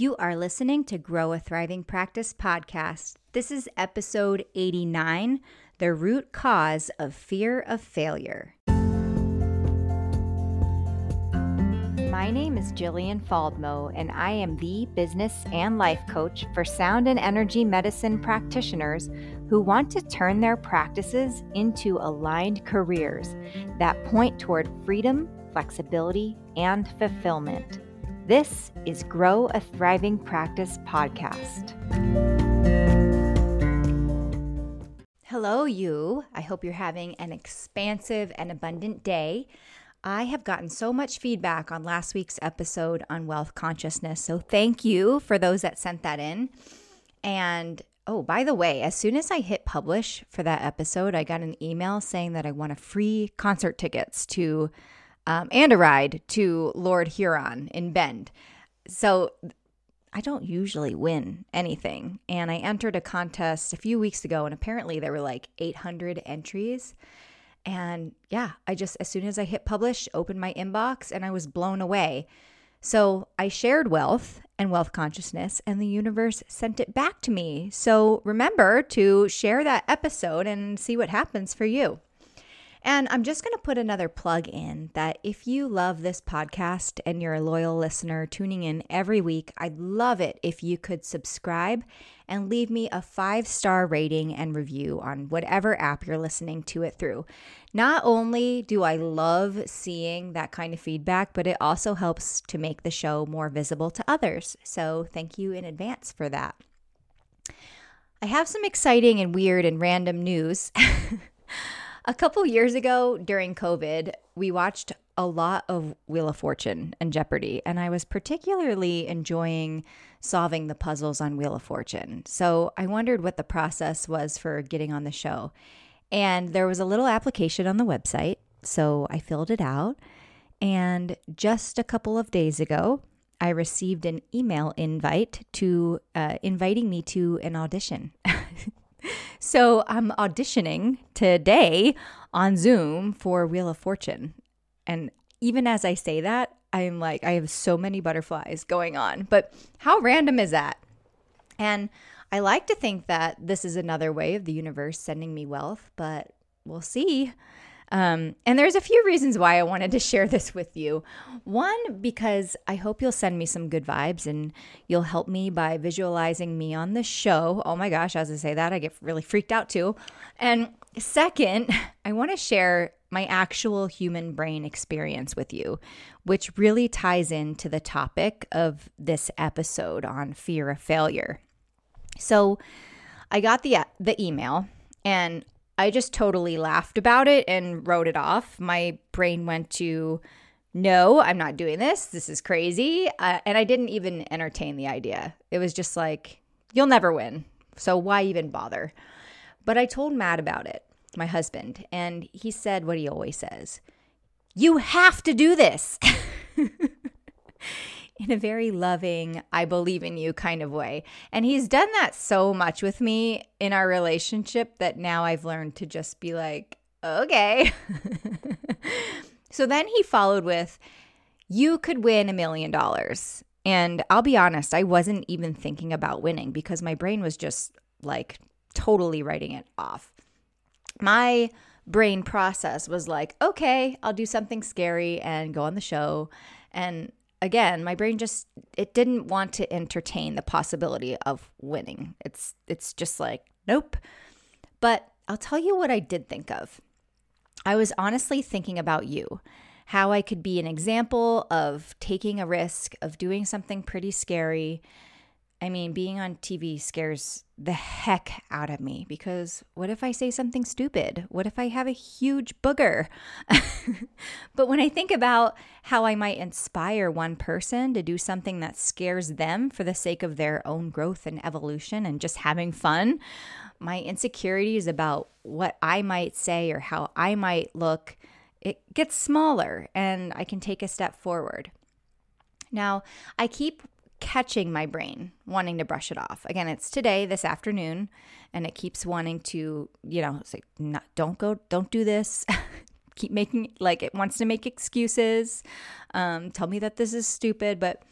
You are listening to Grow a Thriving Practice podcast. This is episode 89 The Root Cause of Fear of Failure. My name is Jillian Faldmo, and I am the business and life coach for sound and energy medicine practitioners who want to turn their practices into aligned careers that point toward freedom, flexibility, and fulfillment. This is Grow a Thriving Practice podcast. Hello, you. I hope you're having an expansive and abundant day. I have gotten so much feedback on last week's episode on wealth consciousness. So, thank you for those that sent that in. And oh, by the way, as soon as I hit publish for that episode, I got an email saying that I won a free concert tickets to um, and a ride to Lord Huron in Bend. So I don't usually win anything. And I entered a contest a few weeks ago, and apparently there were like 800 entries. And yeah, I just, as soon as I hit publish, opened my inbox and I was blown away. So I shared wealth and wealth consciousness, and the universe sent it back to me. So remember to share that episode and see what happens for you. And I'm just going to put another plug in that if you love this podcast and you're a loyal listener tuning in every week, I'd love it if you could subscribe and leave me a five star rating and review on whatever app you're listening to it through. Not only do I love seeing that kind of feedback, but it also helps to make the show more visible to others. So thank you in advance for that. I have some exciting and weird and random news. A couple years ago during COVID, we watched a lot of Wheel of Fortune and Jeopardy, and I was particularly enjoying solving the puzzles on Wheel of Fortune. So I wondered what the process was for getting on the show. And there was a little application on the website, so I filled it out. And just a couple of days ago, I received an email invite to uh, inviting me to an audition. So I'm auditioning today on Zoom for Wheel of Fortune. And even as I say that, I'm like, I have so many butterflies going on. But how random is that? And I like to think that this is another way of the universe sending me wealth, but we'll see. Um, and there's a few reasons why I wanted to share this with you. One, because I hope you'll send me some good vibes and you'll help me by visualizing me on the show. Oh my gosh, as I say that, I get really freaked out too. And second, I want to share my actual human brain experience with you, which really ties into the topic of this episode on fear of failure. So, I got the the email and I just totally laughed about it and wrote it off. My brain went to, no, I'm not doing this. This is crazy. Uh, and I didn't even entertain the idea. It was just like, you'll never win. So why even bother? But I told Matt about it, my husband, and he said what he always says You have to do this. in a very loving, I believe in you kind of way. And he's done that so much with me in our relationship that now I've learned to just be like, okay. so then he followed with, You could win a million dollars. And I'll be honest, I wasn't even thinking about winning because my brain was just like totally writing it off. My brain process was like, okay, I'll do something scary and go on the show. And again, my brain just it didn't want to entertain the possibility of winning. It's it's just like, nope. But I'll tell you what I did think of. I was honestly thinking about you. How I could be an example of taking a risk, of doing something pretty scary, I mean, being on TV scares the heck out of me because what if I say something stupid? What if I have a huge booger? but when I think about how I might inspire one person to do something that scares them for the sake of their own growth and evolution and just having fun, my insecurities about what I might say or how I might look, it gets smaller and I can take a step forward. Now, I keep catching my brain wanting to brush it off. Again, it's today, this afternoon, and it keeps wanting to, you know, say, no, don't go, don't do this. Keep making, like, it wants to make excuses, um, tell me that this is stupid. But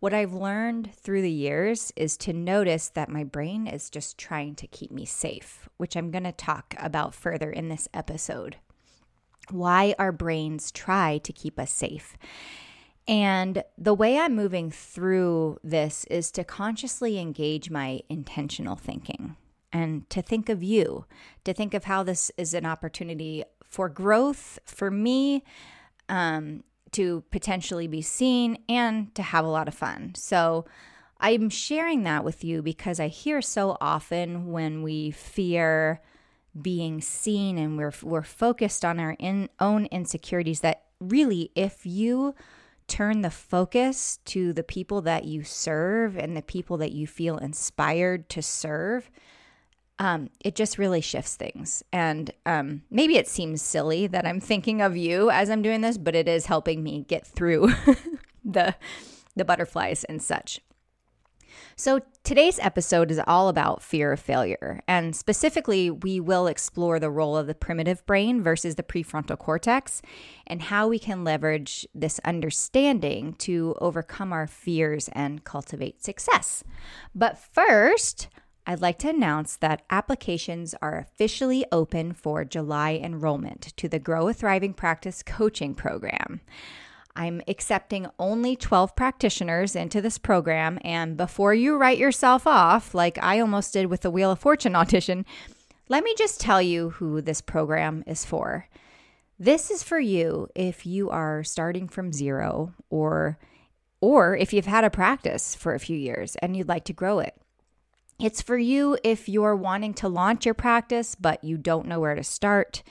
What I've learned through the years is to notice that my brain is just trying to keep me safe, which I'm going to talk about further in this episode. Why our brains try to keep us safe. And the way I'm moving through this is to consciously engage my intentional thinking and to think of you, to think of how this is an opportunity for growth for me, um, to potentially be seen and to have a lot of fun. So I'm sharing that with you because I hear so often when we fear being seen and we're we're focused on our in, own insecurities that really if you turn the focus to the people that you serve and the people that you feel inspired to serve, um, it just really shifts things. And um, maybe it seems silly that I'm thinking of you as I'm doing this, but it is helping me get through the the butterflies and such. So, today's episode is all about fear of failure. And specifically, we will explore the role of the primitive brain versus the prefrontal cortex and how we can leverage this understanding to overcome our fears and cultivate success. But first, I'd like to announce that applications are officially open for July enrollment to the Grow a Thriving Practice coaching program. I'm accepting only 12 practitioners into this program. And before you write yourself off, like I almost did with the Wheel of Fortune audition, let me just tell you who this program is for. This is for you if you are starting from zero or or if you've had a practice for a few years and you'd like to grow it. It's for you if you're wanting to launch your practice, but you don't know where to start.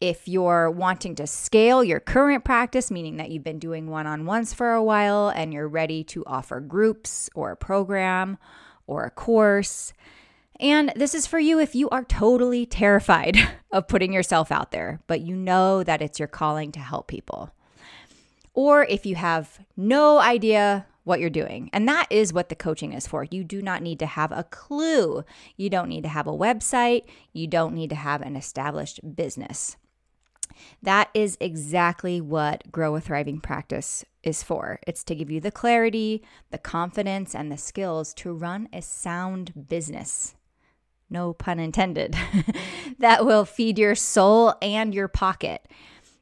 If you're wanting to scale your current practice, meaning that you've been doing one on ones for a while and you're ready to offer groups or a program or a course. And this is for you if you are totally terrified of putting yourself out there, but you know that it's your calling to help people. Or if you have no idea what you're doing. And that is what the coaching is for. You do not need to have a clue. You don't need to have a website. You don't need to have an established business. That is exactly what Grow a Thriving Practice is for. It's to give you the clarity, the confidence, and the skills to run a sound business. No pun intended. that will feed your soul and your pocket.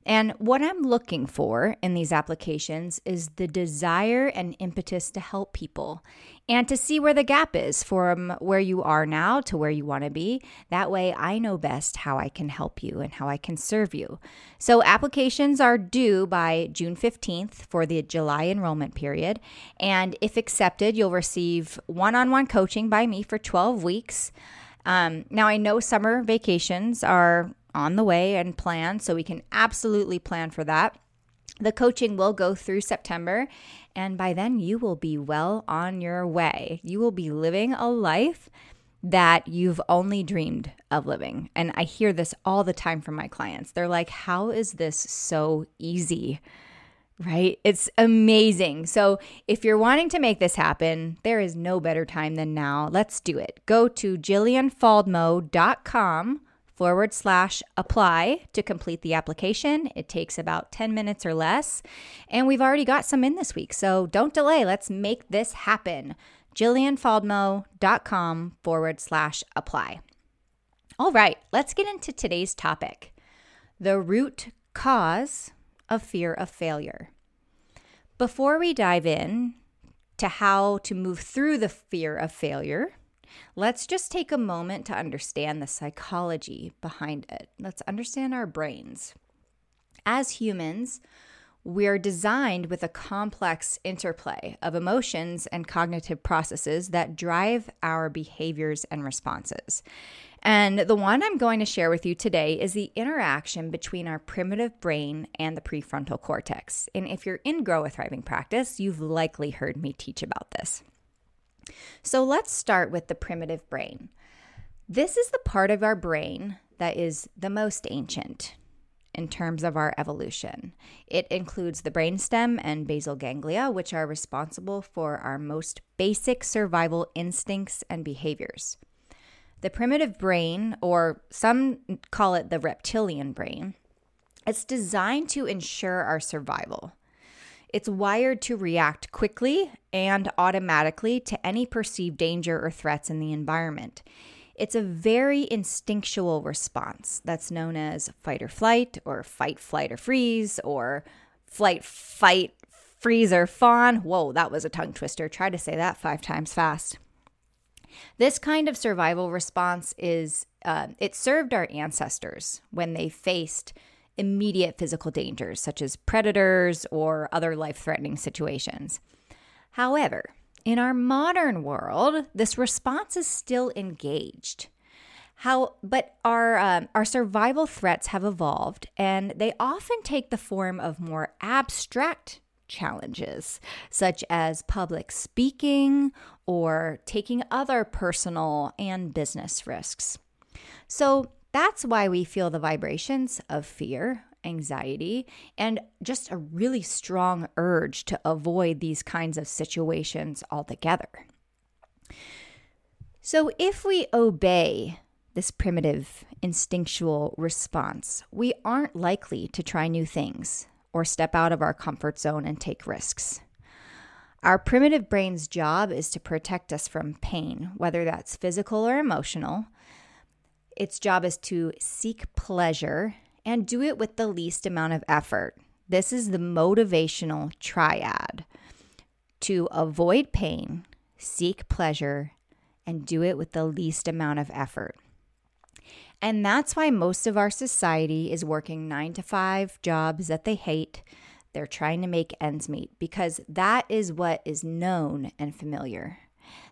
And what I'm looking for in these applications is the desire and impetus to help people and to see where the gap is from where you are now to where you want to be. That way, I know best how I can help you and how I can serve you. So, applications are due by June 15th for the July enrollment period. And if accepted, you'll receive one on one coaching by me for 12 weeks. Um, now, I know summer vacations are on the way and plan. So we can absolutely plan for that. The coaching will go through September, and by then you will be well on your way. You will be living a life that you've only dreamed of living. And I hear this all the time from my clients. They're like, How is this so easy? Right? It's amazing. So, if you're wanting to make this happen, there is no better time than now. Let's do it. Go to jillianfaldmo.com forward slash apply to complete the application. It takes about 10 minutes or less. And we've already got some in this week. So don't delay. Let's make this happen. JillianFaldmo.com forward slash apply. All right, let's get into today's topic the root cause of fear of failure. Before we dive in to how to move through the fear of failure, Let's just take a moment to understand the psychology behind it. Let's understand our brains. As humans, we're designed with a complex interplay of emotions and cognitive processes that drive our behaviors and responses. And the one I'm going to share with you today is the interaction between our primitive brain and the prefrontal cortex. And if you're in Grow a Thriving practice, you've likely heard me teach about this. So let's start with the primitive brain. This is the part of our brain that is the most ancient in terms of our evolution. It includes the brainstem and basal ganglia, which are responsible for our most basic survival instincts and behaviors. The primitive brain, or some call it the reptilian brain, it's designed to ensure our survival. It's wired to react quickly and automatically to any perceived danger or threats in the environment. It's a very instinctual response that's known as fight or flight, or fight, flight, or freeze, or flight, fight, freeze, or fawn. Whoa, that was a tongue twister. Try to say that five times fast. This kind of survival response is, uh, it served our ancestors when they faced immediate physical dangers, such as predators or other life threatening situations. However, in our modern world, this response is still engaged. How, but our um, our survival threats have evolved, and they often take the form of more abstract challenges, such as public speaking or taking other personal and business risks. So that's why we feel the vibrations of fear, anxiety, and just a really strong urge to avoid these kinds of situations altogether. So, if we obey this primitive instinctual response, we aren't likely to try new things or step out of our comfort zone and take risks. Our primitive brain's job is to protect us from pain, whether that's physical or emotional. Its job is to seek pleasure and do it with the least amount of effort. This is the motivational triad to avoid pain, seek pleasure, and do it with the least amount of effort. And that's why most of our society is working nine to five jobs that they hate. They're trying to make ends meet because that is what is known and familiar.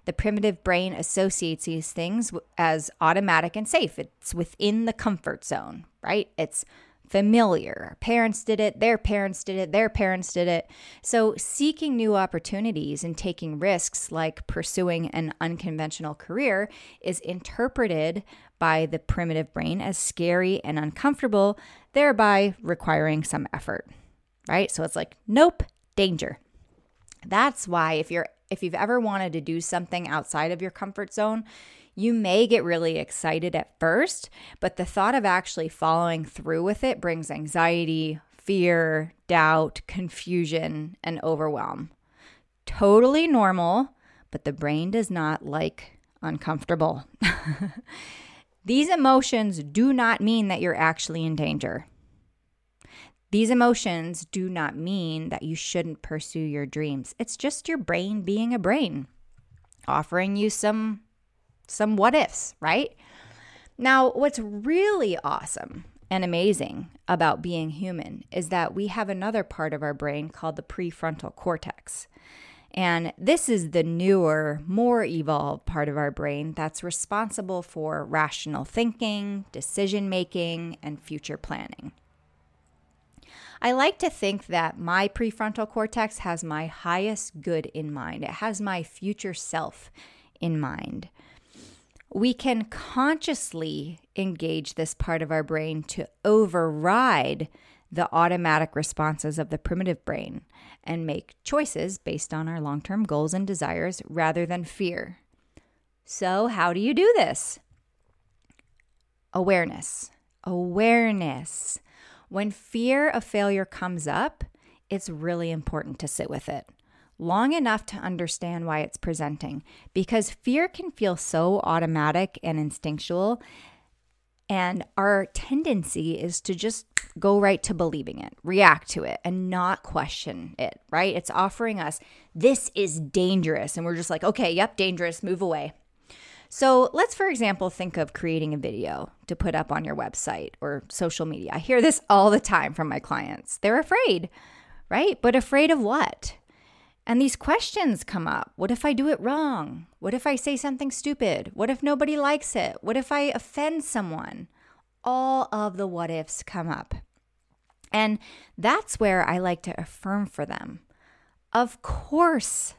The primitive brain associates these things as automatic and safe. It's within the comfort zone, right? It's familiar. Our parents did it, their parents did it, their parents did it. So, seeking new opportunities and taking risks like pursuing an unconventional career is interpreted by the primitive brain as scary and uncomfortable, thereby requiring some effort, right? So, it's like, nope, danger. That's why if you're if you've ever wanted to do something outside of your comfort zone, you may get really excited at first, but the thought of actually following through with it brings anxiety, fear, doubt, confusion, and overwhelm. Totally normal, but the brain does not like uncomfortable. These emotions do not mean that you're actually in danger. These emotions do not mean that you shouldn't pursue your dreams. It's just your brain being a brain, offering you some some what ifs, right? Now, what's really awesome and amazing about being human is that we have another part of our brain called the prefrontal cortex. And this is the newer, more evolved part of our brain that's responsible for rational thinking, decision making, and future planning. I like to think that my prefrontal cortex has my highest good in mind, it has my future self in mind. We can consciously engage this part of our brain to override the automatic responses of the primitive brain and make choices based on our long term goals and desires rather than fear. So, how do you do this? Awareness. Awareness. When fear of failure comes up, it's really important to sit with it long enough to understand why it's presenting because fear can feel so automatic and instinctual. And our tendency is to just go right to believing it, react to it, and not question it, right? It's offering us, this is dangerous. And we're just like, okay, yep, dangerous, move away. So let's, for example, think of creating a video to put up on your website or social media. I hear this all the time from my clients. They're afraid, right? But afraid of what? And these questions come up. What if I do it wrong? What if I say something stupid? What if nobody likes it? What if I offend someone? All of the what ifs come up. And that's where I like to affirm for them. Of course,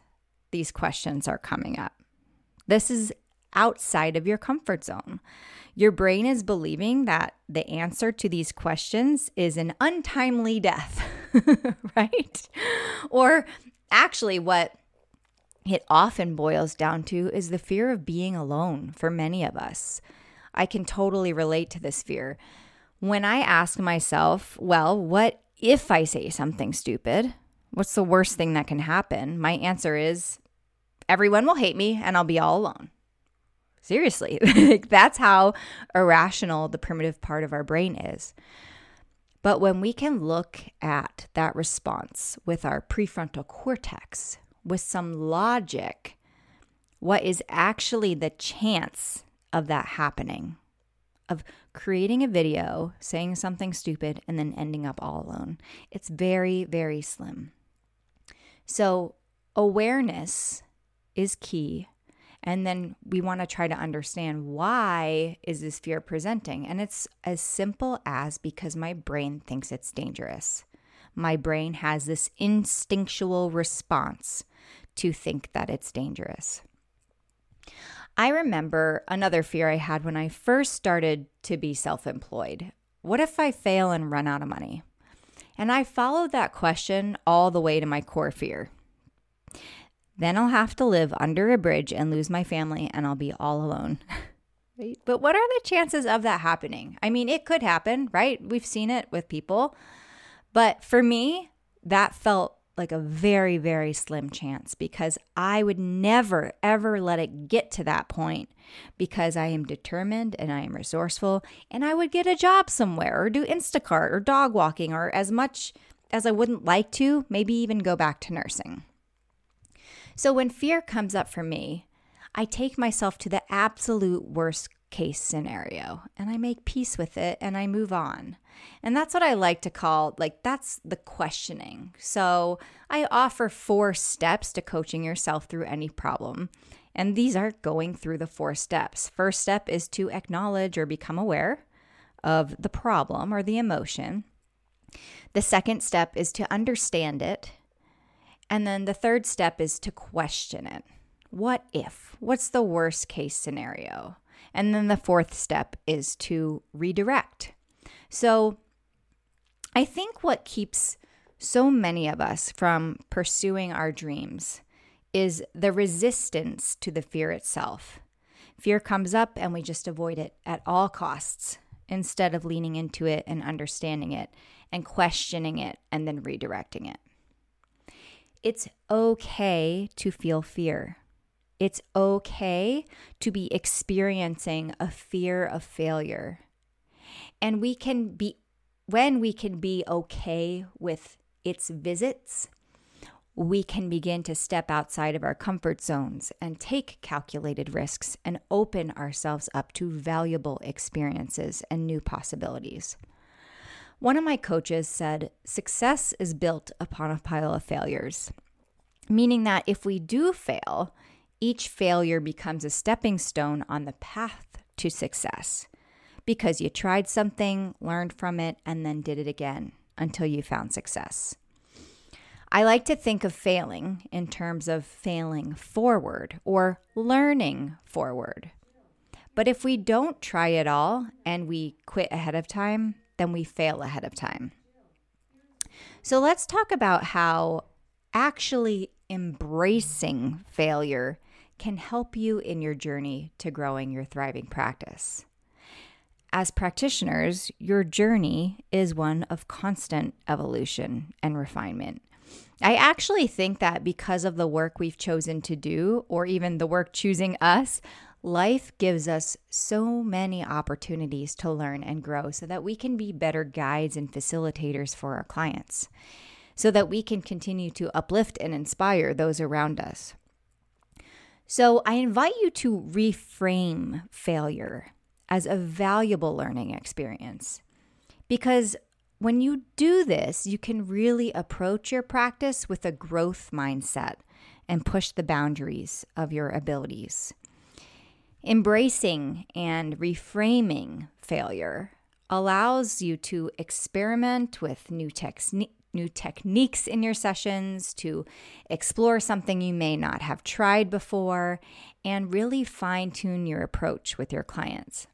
these questions are coming up. This is outside of your comfort zone. Your brain is believing that the answer to these questions is an untimely death, right? Or actually, what it often boils down to is the fear of being alone for many of us. I can totally relate to this fear. When I ask myself, well, what if I say something stupid? What's the worst thing that can happen? My answer is everyone will hate me and I'll be all alone. Seriously, like that's how irrational the primitive part of our brain is. But when we can look at that response with our prefrontal cortex, with some logic, what is actually the chance of that happening? Of creating a video, saying something stupid, and then ending up all alone. It's very, very slim. So, awareness is key and then we want to try to understand why is this fear presenting? And it's as simple as because my brain thinks it's dangerous. My brain has this instinctual response to think that it's dangerous. I remember another fear i had when i first started to be self-employed. What if i fail and run out of money? And i followed that question all the way to my core fear then I'll have to live under a bridge and lose my family and I'll be all alone. but what are the chances of that happening? I mean, it could happen, right? We've seen it with people. But for me, that felt like a very, very slim chance because I would never, ever let it get to that point because I am determined and I am resourceful and I would get a job somewhere or do Instacart or dog walking or as much as I wouldn't like to, maybe even go back to nursing. So when fear comes up for me, I take myself to the absolute worst case scenario and I make peace with it and I move on. And that's what I like to call like that's the questioning. So I offer four steps to coaching yourself through any problem. And these are going through the four steps. First step is to acknowledge or become aware of the problem or the emotion. The second step is to understand it and then the third step is to question it. What if? What's the worst case scenario? And then the fourth step is to redirect. So I think what keeps so many of us from pursuing our dreams is the resistance to the fear itself. Fear comes up and we just avoid it at all costs instead of leaning into it and understanding it and questioning it and then redirecting it. It's okay to feel fear. It's okay to be experiencing a fear of failure. And we can be, when we can be okay with its visits, we can begin to step outside of our comfort zones and take calculated risks and open ourselves up to valuable experiences and new possibilities. One of my coaches said, Success is built upon a pile of failures, meaning that if we do fail, each failure becomes a stepping stone on the path to success because you tried something, learned from it, and then did it again until you found success. I like to think of failing in terms of failing forward or learning forward. But if we don't try it all and we quit ahead of time, then we fail ahead of time. So let's talk about how actually embracing failure can help you in your journey to growing your thriving practice. As practitioners, your journey is one of constant evolution and refinement. I actually think that because of the work we've chosen to do, or even the work choosing us, Life gives us so many opportunities to learn and grow so that we can be better guides and facilitators for our clients, so that we can continue to uplift and inspire those around us. So, I invite you to reframe failure as a valuable learning experience because when you do this, you can really approach your practice with a growth mindset and push the boundaries of your abilities. Embracing and reframing failure allows you to experiment with new techniques new techniques in your sessions, to explore something you may not have tried before, and really fine tune your approach with your clients.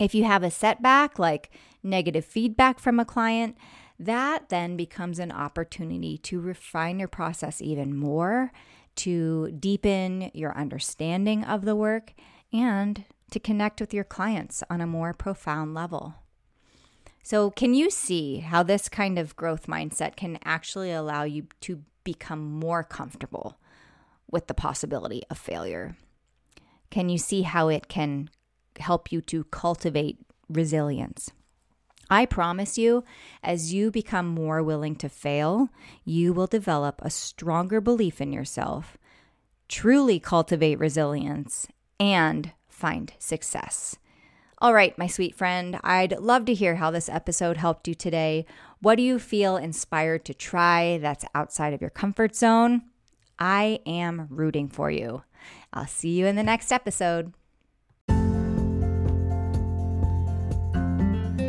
If you have a setback, like negative feedback from a client, that then becomes an opportunity to refine your process even more, to deepen your understanding of the work, and to connect with your clients on a more profound level. So, can you see how this kind of growth mindset can actually allow you to become more comfortable with the possibility of failure? Can you see how it can help you to cultivate resilience? I promise you, as you become more willing to fail, you will develop a stronger belief in yourself, truly cultivate resilience, and find success. All right, my sweet friend, I'd love to hear how this episode helped you today. What do you feel inspired to try that's outside of your comfort zone? I am rooting for you. I'll see you in the next episode.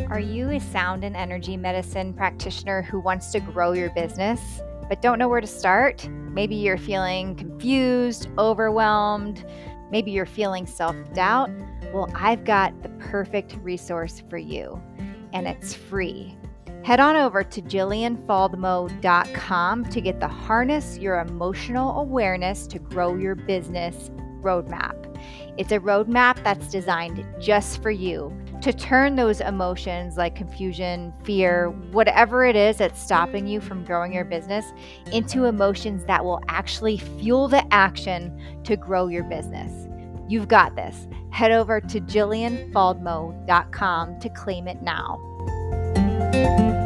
Are you a sound and energy medicine practitioner who wants to grow your business but don't know where to start? Maybe you're feeling confused, overwhelmed, maybe you're feeling self doubt. Well, I've got the perfect resource for you, and it's free. Head on over to jillianfaldmo.com to get the Harness Your Emotional Awareness to Grow Your Business roadmap. It's a roadmap that's designed just for you to turn those emotions like confusion, fear, whatever it is that's stopping you from growing your business into emotions that will actually fuel the action to grow your business. You've got this. Head over to jillianfaldmo.com to claim it now.